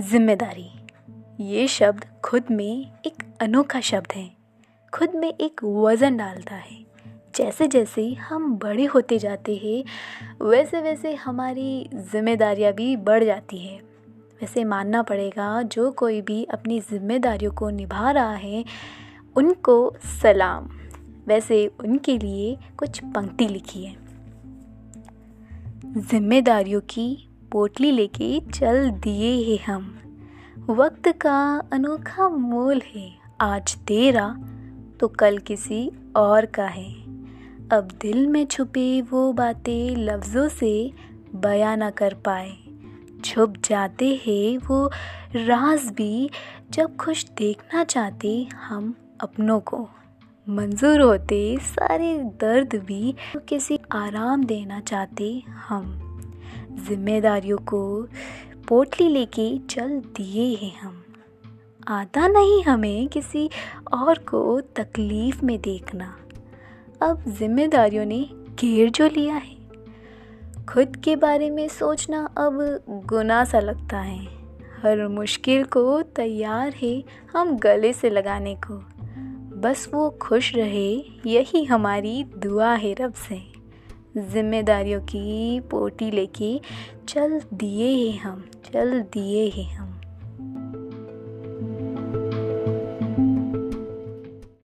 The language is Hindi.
ज़िम्मेदारी। ये शब्द खुद में एक अनोखा शब्द है। खुद में एक वज़न डालता है। जैसे जैसे हम बड़े होते जाते हैं, वैसे वैसे हमारी जिम्मेदारियाँ भी बढ़ जाती है। वैसे मानना पड़ेगा, जो कोई भी अपनी जिम्मेदारियों को निभा रहा है, उनको सलाम। वैसे उनके लिए कुछ पंक्ति लिखी है। जिम्मेदारियों की पोटली लेके चल दिए हैं हम। वक्त का अनोखा मोल है। आज तेरा तो कल किसी और का है। अब दिल में छुपे वो बातें लफ्ज़ों से बयां ना कर पाए। छुप जाते हैं वो राज भी जब खुश देखना चाहते हम अपनों को। मंजूर होते सारे दर्द भी किसी आराम देना चाहते हम। जिम्मेदारियों को पोटली लेके चल दिए हैं हम। आता नहीं हमें किसी और को तकलीफ़ में देखना। अब जिम्मेदारियों ने घेर जो लिया है। खुद के बारे में सोचना अब गुना सा लगता है। हर मुश्किल को तैयार है हम गले से लगाने को। बस वो खुश रहे, यही हमारी दुआ है रब से। जिम्मेदारियों की पोटी लेके चल दिए हैं हम चल दिए हैं हम।